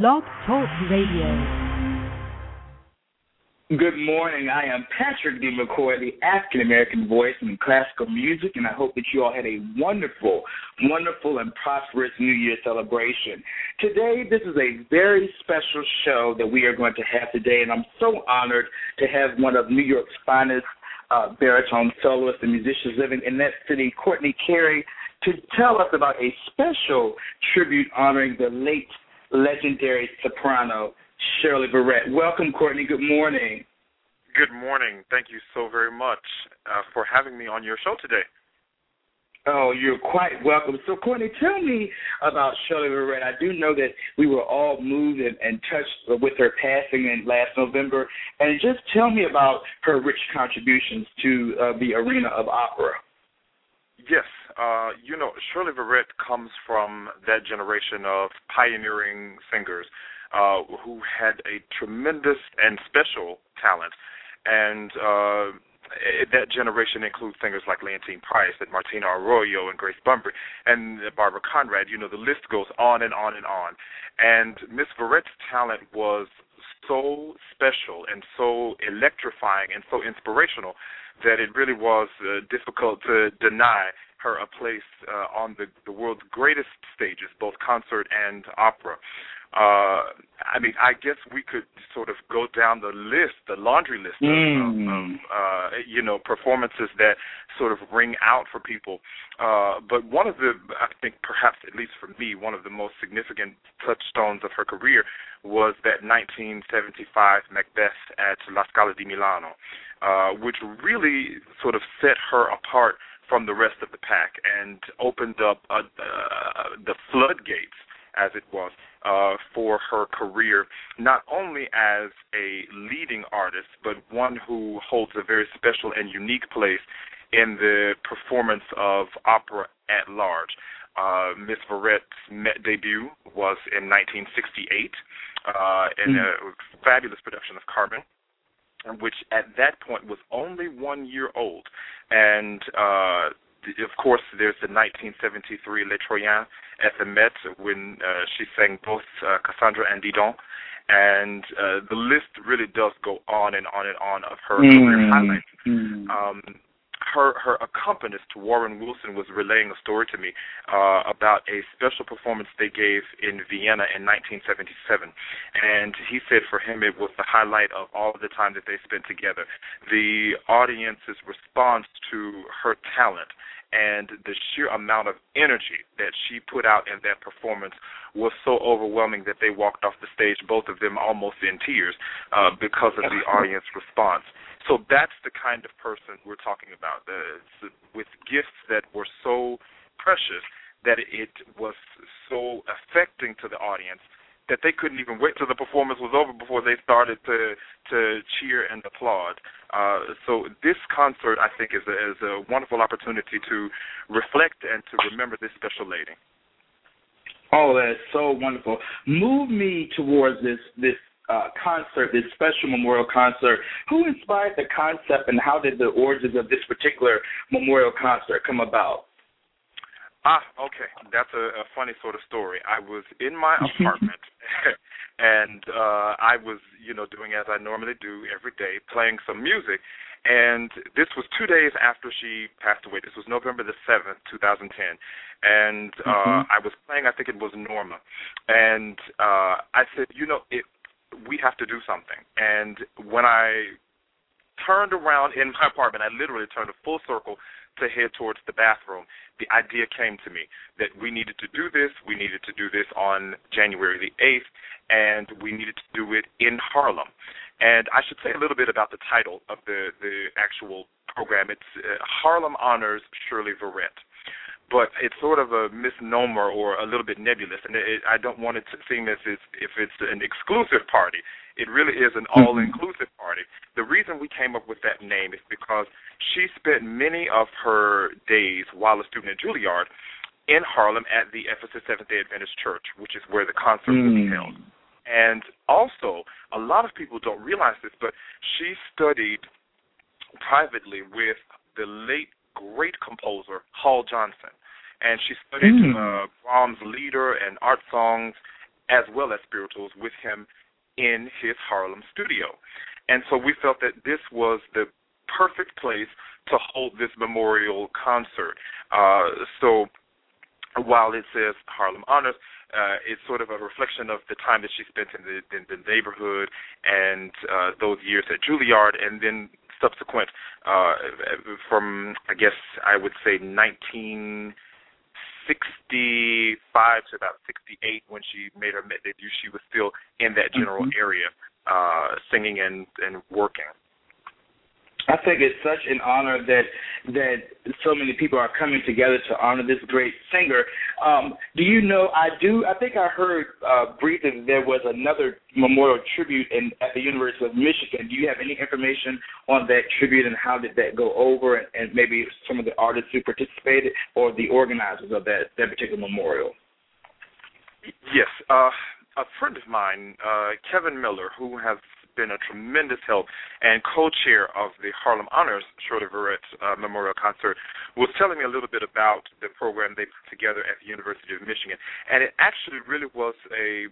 Blog Talk Radio. Good morning. I am Patrick D. McCoy, the African American voice in classical music, and I hope that you all had a wonderful, wonderful, and prosperous New Year celebration. Today, this is a very special show that we are going to have today, and I'm so honored to have one of New York's finest uh, baritone soloists and musicians living in that city, Courtney Carey, to tell us about a special tribute honoring the late legendary soprano Shirley Verrett. Welcome, Courtney. Good morning. Good morning. Thank you so very much uh, for having me on your show today. Oh, you're quite welcome. So, Courtney, tell me about Shirley Verrett. I do know that we were all moved and, and touched with her passing in last November. And just tell me about her rich contributions to uh, the arena of opera. Yes, uh, you know, Shirley Verrett comes from that generation of pioneering singers uh, who had a tremendous and special talent. And uh, that generation includes singers like Leontyne Price and Martina Arroyo and Grace Bumbry and Barbara Conrad. You know, the list goes on and on and on. And Miss Verrett's talent was so special and so electrifying and so inspirational that it really was uh, difficult to deny her a place uh, on the, the world's greatest stages, both concert and opera uh, I mean, I guess we could sort of go down the list, the laundry list of, mm. of, of uh, you know performances that sort of ring out for people. Uh, but one of the, I think, perhaps at least for me, one of the most significant touchstones of her career was that 1975 Macbeth at La Scala di Milano, uh, which really sort of set her apart from the rest of the pack and opened up uh, uh, the floodgates, as it was, uh, for her career, not only as a leading artist, but one who holds a very special and unique place in the performance of opera at large. Uh, Miss Verrett's debut was in 1968 uh, in a fabulous production of Carmen, which at that point was only one year old. And uh, of course, there's the 1973 Les Troyens at the Met when uh, she sang both uh, Cassandra and Didon. And uh, the list really does go on and on and on of her mm. career highlights. Mm. Um, her her accompanist Warren Wilson was relaying a story to me uh, about a special performance they gave in Vienna in 1977, and he said for him it was the highlight of all the time that they spent together. The audience's response to her talent and the sheer amount of energy that she put out in that performance was so overwhelming that they walked off the stage, both of them almost in tears, uh, because of the audience response. So that's the kind of person we're talking about, with gifts that were so precious that it was so affecting to the audience that they couldn't even wait till the performance was over before they started to to cheer and applaud. Uh, so this concert, I think, is a, is a wonderful opportunity to reflect and to remember this special lady. Oh, that's so wonderful. Move me towards this this uh, concert, this special memorial concert. Who inspired the concept, and how did the origins of this particular memorial concert come about? Ah, okay. That's a, a funny sort of story. I was in my apartment and uh I was, you know, doing as I normally do every day, playing some music. And this was two days after she passed away. This was November the seventh, two thousand ten. And uh mm-hmm. I was playing I think it was Norma. And uh I said, you know, it we have to do something. And when I turned around in my apartment, I literally turned a full circle to head towards the bathroom, the idea came to me that we needed to do this. We needed to do this on January the 8th, and we needed to do it in Harlem. And I should say a little bit about the title of the, the actual program. It's uh, Harlem Honors Shirley Verrett but it's sort of a misnomer or a little bit nebulous, and it, I don't want it to seem as if, if it's an exclusive party. It really is an mm-hmm. all-inclusive party. The reason we came up with that name is because she spent many of her days while a student at Juilliard in Harlem at the Ephesus Seventh Day Adventist Church, which is where the concert mm. be held. And also, a lot of people don't realize this, but she studied privately with the late great composer Hall Johnson and she studied mm. uh, Brahms' Lieder and art songs. as well as spirituals with him in his Harlem studio. And so we felt that this was the perfect place to hold this memorial concert. Uh, so while it says Harlem Honors, uh, it's sort of a reflection of the time that she spent in the, in the neighborhood and uh, those years at Juilliard, and then subsequent uh, from I guess I would say 1965 to about 68 when she made her debut. She was still in that general mm-hmm. area, uh, singing and and working. I think it's such an honor that that so many people are coming together to honor this great singer. Um, do you know? I do. I think I heard uh, briefly that there was another memorial tribute in, at the University of Michigan. Do you have any information on that tribute and how did that go over, and, and maybe some of the artists who participated or the organizers of that that particular memorial? Yes, uh, a friend of mine, uh, Kevin Miller, who has been a tremendous help and co-chair of the Harlem Honors Shirley Verrett uh, Memorial Concert, was telling me a little bit about the program they put together at the University of Michigan. And it actually really was a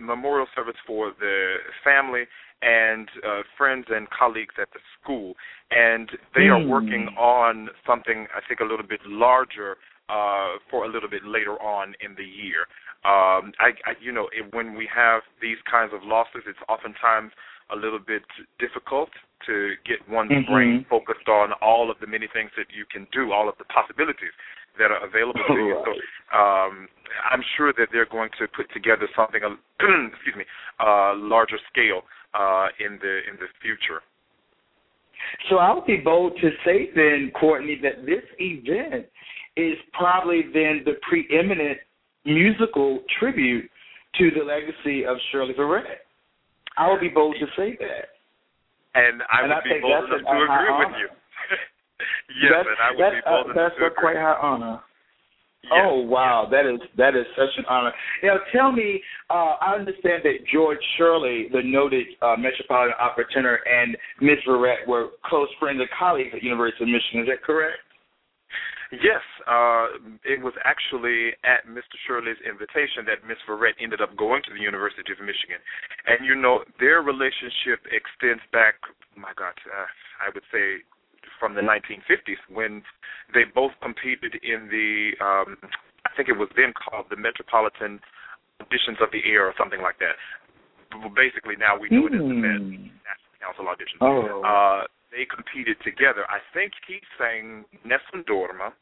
memorial service for the family and uh, friends and colleagues at the school. And they are working hmm. on something, I think, a little bit larger uh, for a little bit later on in the year. Um, I, I, you know, it, when we have these kinds of losses, it's oftentimes a little bit difficult to get one's mm-hmm. brain focused on all of the many things that you can do, all of the possibilities that are available to you. So um, I'm sure that they're going to put together something, excuse me, uh, larger scale uh, in the in the future. So I would be bold to say then, Courtney, that this event is probably then the preeminent musical tribute to the legacy of Shirley Verrett. I would be bold to say that. And I and would I be bold enough to agree with you. yes, that's, and I would be bold uh, enough to agree. That's a quite high honor. Yes, oh wow, that is that is such an honor. Now tell me, uh, I understand that George Shirley, the noted uh, Metropolitan opera tenor, and Miss Verrett were close friends and colleagues at the University of Michigan. Is that correct? Yes, uh, it was actually at Mr. Shirley's invitation that Miss Verrett ended up going to the University of Michigan, and you know their relationship extends back. My God, uh, I would say from the 1950s when they both competed in the. Um, I think it was then called the Metropolitan Auditions of the Air or something like that. Basically, now we know mm. it as the Met. National Council Auditions. Oh. Uh, they competed together. I think he sang Nessun Dorma,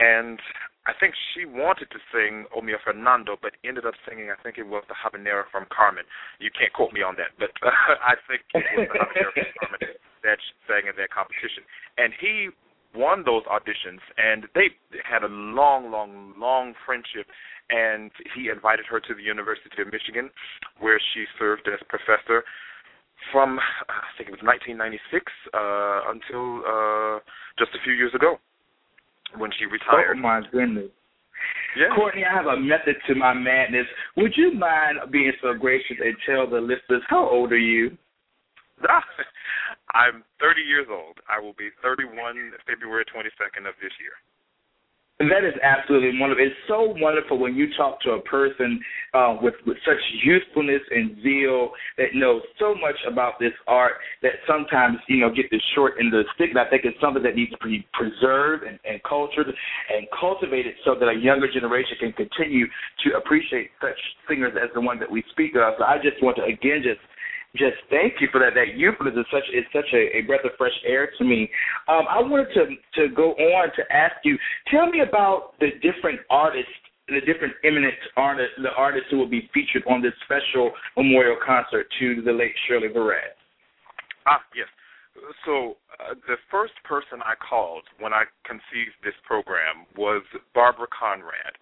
and I think she wanted to sing O Mio Fernando, but ended up singing, I think it was the Habanera from Carmen. You can't quote me on that, but uh, I think it was the Habanera from Carmen that she sang in that competition. And he won those auditions, and they had a long, long, long friendship. And he invited her to the University of Michigan, where she served as professor from I think it was 1996 uh, until uh, just a few years ago when she retired. Oh my goodness. Yeah. Courtney, I have a method to my madness. Would you mind being so gracious and tell the listeners how old are you? I'm 30 years old. I will be 31 February 22nd of this year. That is absolutely wonderful. It's so wonderful when you talk to a person uh, with, with such youthfulness and zeal that knows so much about this art that sometimes, you know, get the short end of the stick. And I think it's something that needs to be preserved and, and cultured and cultivated so that a younger generation can continue to appreciate such singers as the one that we speak of. So I just want to, again, just just thank you for that. That youthfulness is such is such a, a breath of fresh air to me. Um, I wanted to to go on to ask you. Tell me about the different artists, the different eminent artists, the artists who will be featured on this special memorial concert to the late Shirley Verrett. Ah, yes. So uh, the first person I called when I conceived this program was Barbara Conrad.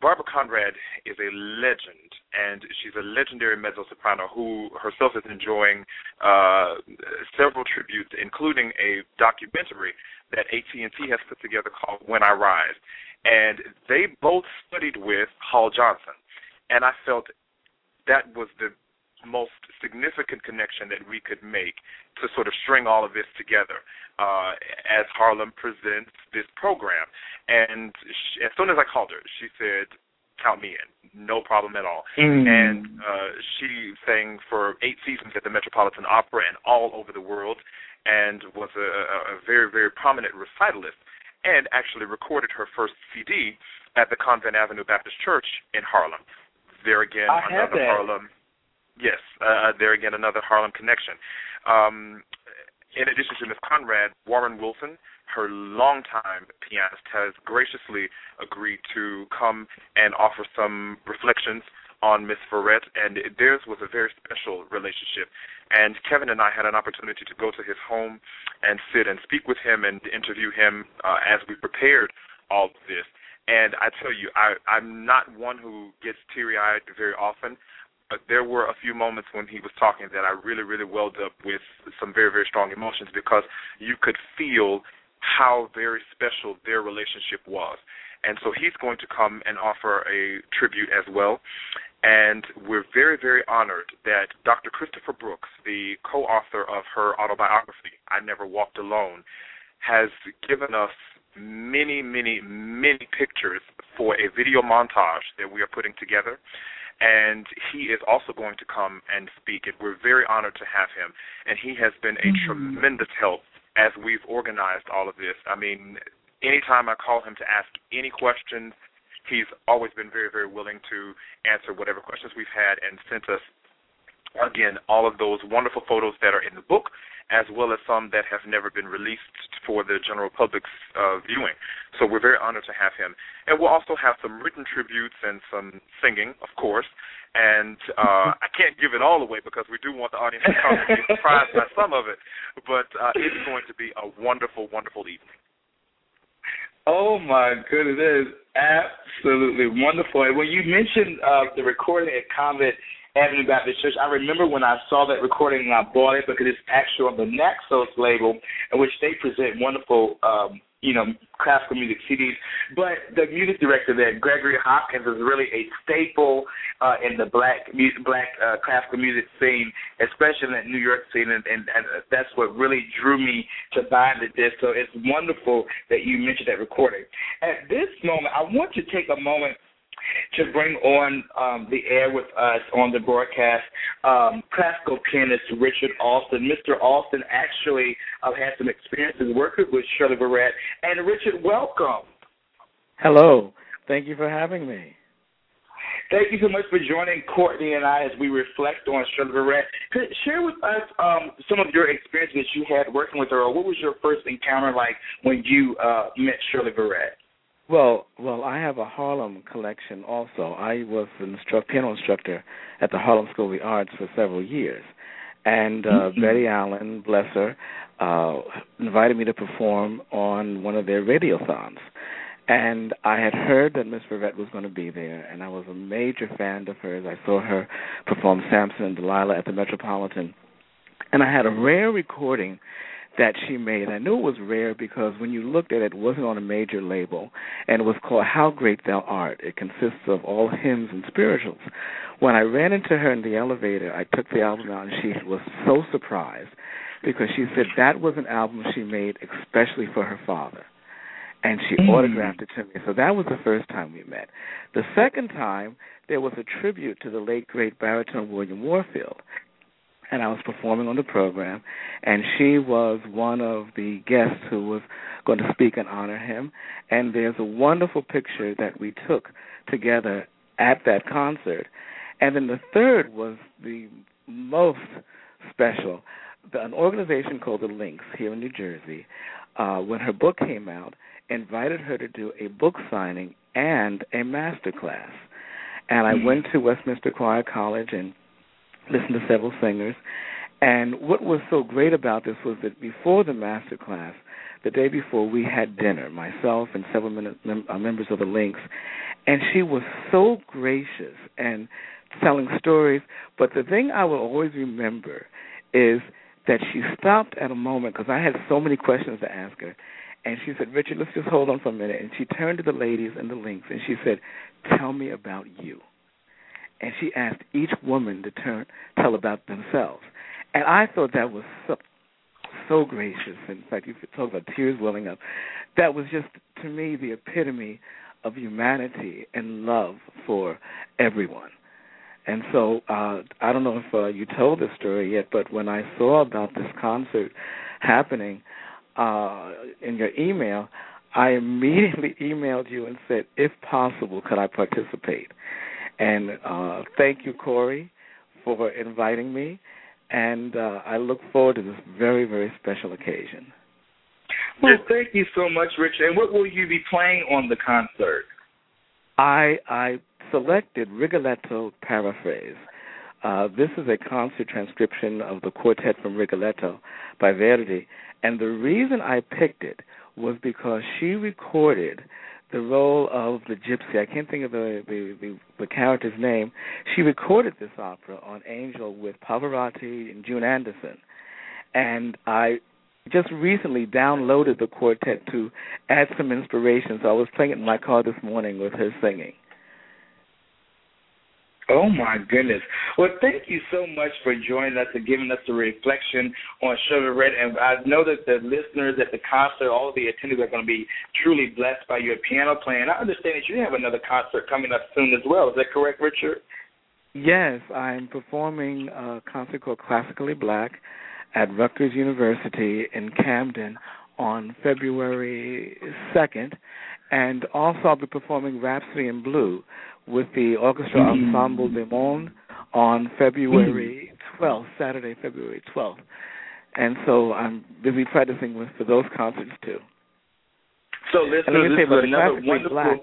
Barbara Conrad is a legend, and she's a legendary mezzo soprano who herself is enjoying uh, several tributes, including a documentary that AT&T has put together called When I Rise. And they both studied with Hall Johnson, and I felt that was the most significant connection that we could make to sort of string all of this together uh, as Harlem presents this program. And she, as soon as I called her, she said, count me in. No problem at all. Mm. And uh, she sang for eight seasons at the Metropolitan Opera and all over the world, and was a, a very, very prominent recitalist. And actually recorded her first CD at the Convent Avenue Baptist Church in Harlem. There again, I another Harlem. Yes, uh, there again, another Harlem connection. Um, in addition to Miss Conrad, Warren Wilson, her longtime pianist, has graciously agreed to come and offer some reflections on Miss Verrett, and theirs was a very special relationship. And Kevin and I had an opportunity to go to his home and sit and speak with him and interview him uh, as we prepared all of this. And I tell you, I, I'm not one who gets teary eyed very often, but there were a few moments when he was talking that I really, really welled up with some very, very strong emotions because you could feel how very special their relationship was. And so he's going to come and offer a tribute as well. And we're very, very honored that Dr. Christopher Brooks, the co author of her autobiography, I Never Walked Alone, has given us many, many, many pictures for a video montage that we are putting together and he is also going to come and speak. And we're very honored to have him. And he has been a mm-hmm. tremendous help as we've organized all of this. I mean, anytime I call him to ask any questions, he's always been very, very willing to answer whatever questions we've had and sent us again all of those wonderful photos that are in the book as well as some that have never been released for the general public's uh, viewing. So we're very honored to have him. And we'll also have some written tributes and some singing, of course. And uh, I can't give it all away because we do want the audience to come and be surprised by some of it. But uh, it's going to be a wonderful, wonderful evening. Oh my goodness, it is absolutely wonderful. And when you mentioned uh, the recording at Convent Avenue Baptist Church. I remember when I saw that recording and I bought it because it's actually on the Naxos label, in which they present wonderful, um, you know, classical music CDs. But the music director there, Gregory Hopkins, is really a staple uh, in the black music, black uh, classical music scene, especially in the New York scene, and, and, and that's what really drew me to buying the disc. So it's wonderful that you mentioned that recording. At this moment, I want to take a moment to bring on um, the air with us on the broadcast um, classical pianist Richard Alston. Mr. Alston actually uh, had some experiences working with Shirley Verrett. And Richard, welcome. Hello. Thank you for having me. Thank you so much for joining Courtney and I as we reflect on Shirley Verrett. Could share with us um, some of your experiences you had working with her, or what was your first encounter like when you uh, met Shirley Verrett? Well, well, I have a Harlem collection also. I was an instru- piano instructor at the Harlem School of the Arts for several years, and uh, mm-hmm. Betty Allen, bless her, uh, invited me to perform on one of their radiothons. And I had heard that Miss Verrett was going to be there, and I was a major fan of hers. I saw her perform Samson and Delilah at the Metropolitan, and I had a rare recording that she made. I knew it was rare because when you looked at it, it wasn't on a major label, and it was called How Great Thou Art. It consists of all hymns and spirituals. When I ran into her in the elevator, I took the album out, and she was so surprised because she said that was an album she made especially for her father. And she mm. autographed it to me. So that was the first time we met. The second time, there was a tribute to the late great baritone William Warfield and I was performing on the program, and she was one of the guests who was going to speak and honor him. And there's a wonderful picture that we took together at that concert. And then the third was the most special. An organization called the Links here in New Jersey, uh, when her book came out, invited her to do a book signing and a master class. And I mm-hmm. went to Westminster Choir College and listened to several singers. And what was so great about this was that before the master class, the day before, we had dinner, myself and several uh, members of the Links, and she was so gracious and telling stories. But the thing I will always remember is that she stopped at a moment because I had so many questions to ask her. And she said, Richard, let's just hold on for a minute. And she turned to the ladies in the Links and she said, Tell me about you and she asked each woman to turn tell about themselves. And I thought that was so, so gracious. In fact, you talk about tears welling up. That was just to me the epitome of humanity and love for everyone. And so uh, I don't know if uh, you told this story yet, but when I saw about this concert happening uh, in your email, I immediately emailed you and said, if possible, could I participate? And uh, thank you, Corey, for inviting me. And uh, I look forward to this very, very special occasion. Well, thank you so much, Richard. And what will you be playing on the concert? I I selected Rigoletto Paraphrase. Uh, this is a concert transcription of the quartet from Rigoletto by Verdi, and the reason I picked it was because she recorded the role of the gypsy. I can't think of the, the the, the character's name. She recorded this opera on Angel with Pavarotti and June Anderson, and I just recently downloaded the quartet to add some inspiration. So I was playing it in my car this morning with her singing. Oh my goodness! Well, thank you so much for joining us and giving us a reflection on Shirley Verrett. And I know that the listeners at the concert, all the attendees, are going to be truly blessed by your piano playing. I understand that you have another concert coming up soon as well. Is that correct, Richard? Yes, I'm performing a concert called Classically Black at Rutgers University in Camden on February 2nd. And also, I'll be performing Rhapsody in Blue with the Orchestra mm-hmm. Ensemble du Monde on February 12th, mm-hmm. Saturday, February 12th. And so I'm busy practicing with for those concerts too. So listeners, this is another wonderful. Black,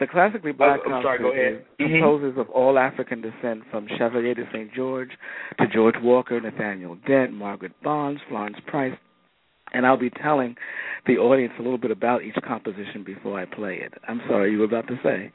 the classically black oh, sorry, concert mm-hmm. composes of all African descent from Chevalier de St. George to George Walker, Nathaniel Dett, Margaret Bonds, Florence Price, and I'll be telling the audience a little bit about each composition before I play it. I'm sorry, you were about to say.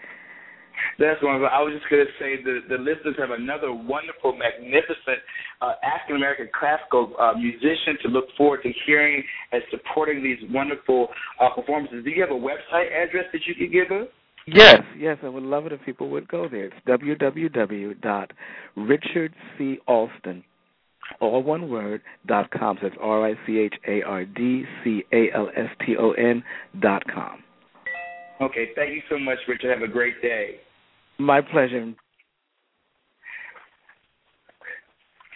That's one. I was just going to say the the listeners have another wonderful, magnificent uh, African American classical uh, musician to look forward to hearing and supporting these wonderful uh, performances. Do you have a website address that you could give us? Yes, yes, I would love it if people would go there. It's www.richardcalston, all one word, dot com. So it's R I C H A R D C A L S T O N dot com. Okay, thank you so much, Richard. Have a great day. My pleasure.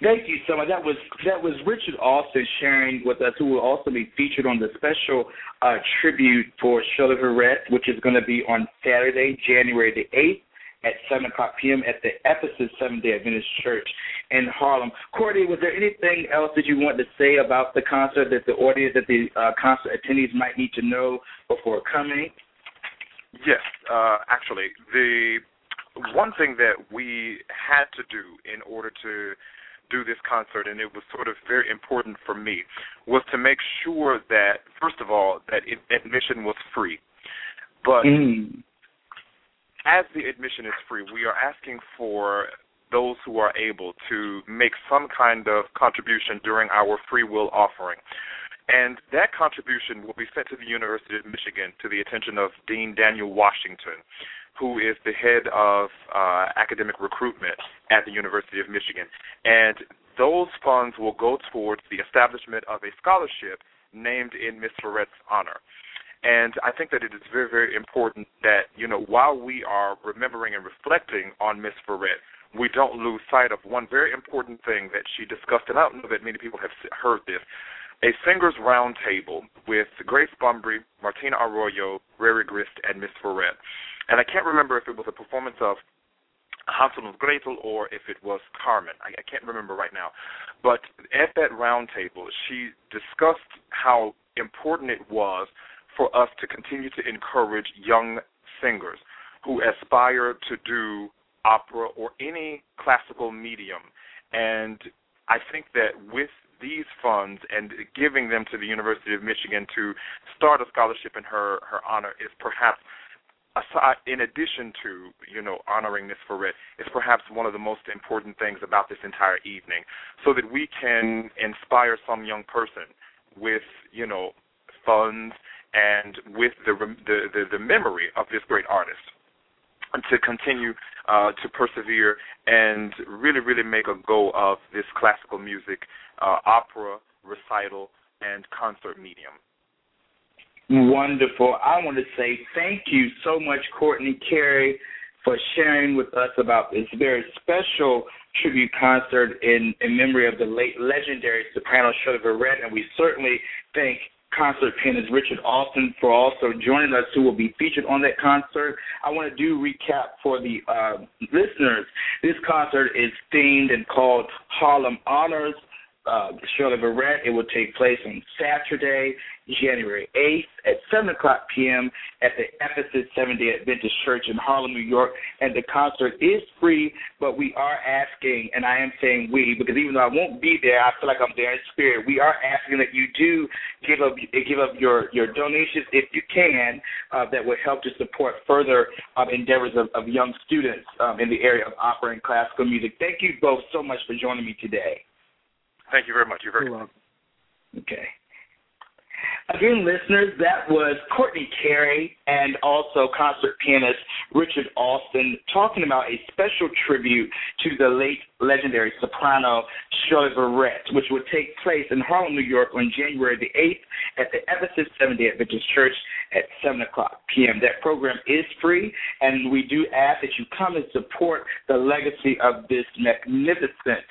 Thank you so much. That was that was Richard Alston sharing with us, who will also be featured on the special uh, tribute for Shirley Verrett, which is going to be on Saturday, January the eighth at seven o'clock p.m. at the Ephesus Seventh Day Adventist Church in Harlem. Courtney, was there anything else that you want to say about the concert that the audience, that the uh, concert attendees might need to know before coming? Yes, uh, actually, the one thing that we had to do in order to do this concert, and it was sort of very important for me, was to make sure that, first of all, that it, admission was free. But mm. As the admission is free, we are asking for those who are able to make some kind of contribution during our free will offering. And that contribution will be sent to the University of Michigan to the attention of Dean Daniel Washington who is the head of uh, academic recruitment at the University of Michigan. And those funds will go towards the establishment of a scholarship named in Miss Verrett's honor. And I think that it is very, very important that, you know, while we are remembering and reflecting on Miss Verrett, we don't lose sight of one very important thing that she discussed, and I don't know that many people have heard this. A singers roundtable with Grace Bumbry, Martina Arroyo, Reri Grist, and Miss Verrett and I can't remember if it was a performance of Hansel and Gretel or if it was Carmen. I, I can't remember right now. But at that roundtable, she discussed how important it was for us to continue to encourage young singers who aspire to do opera or any classical medium. And I think that with these funds and giving them to the University of Michigan to start a scholarship in her her honor is perhaps aside, in addition to you know honoring Miss Verrett, is perhaps one of the most important things about this entire evening, so that we can inspire some young person with you know funds and with the the the, the memory of this great artist to continue uh, to persevere and really, really make a go of this classical music, uh, opera, recital, and concert medium. Wonderful. I want to say thank you so much, Courtney Carey, for sharing with us about this very special tribute concert in, in memory of the late legendary soprano Shirley Verrett, and we certainly thank concert pianist Richard Alston for also joining us, who will be featured on that concert. I want to do recap for the uh, listeners. This concert is themed and called Harlem Honors uh, Shirley Verrett. It will take place on Saturday, January 8th at 7 o'clock p.m. at the Ephesus Seventh day Adventist Church in Harlem, New York. And the concert is free, but we are asking, and I am saying we, because even though I won't be there, I feel like I'm there in spirit. We are asking that you do give up give up your, your donations if you can uh, that would help to support further um, endeavors of, of young students um, in the area of opera and classical music. Thank you both so much for joining me today. Thank you very much. You're very You're welcome. Okay. Again, listeners, that was Courtney Carey and also concert pianist Richard Alston talking about a special tribute to the late legendary soprano Shirley Verrett, which would take place in Harlem, New York on January the 8th at the Ephesus Seventh day Adventist Church at 7 o'clock p.m. That program is free, and we do ask that you come and support the legacy of this magnificent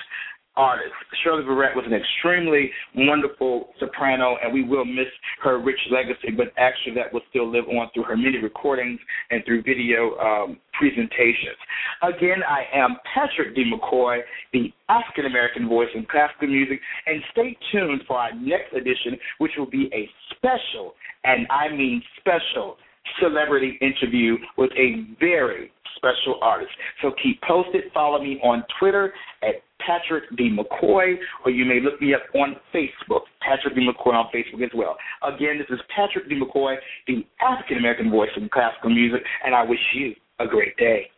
artist. Shirley Verrett was an extremely wonderful soprano, and we will miss her rich legacy, but actually that will still live on through her many recordings and through video um, presentations. Again, I am Patrick D. McCoy, the African American voice in classical music, and stay tuned for our next edition, which will be a special, and I mean special, celebrity interview with a very special artist. So keep posted. Follow me on Twitter at Patrick D. McCoy, or you may look me up on Facebook, Patrick D. McCoy on Facebook as well. Again, this is Patrick D. McCoy, the African American voice in classical music, and I wish you a great day.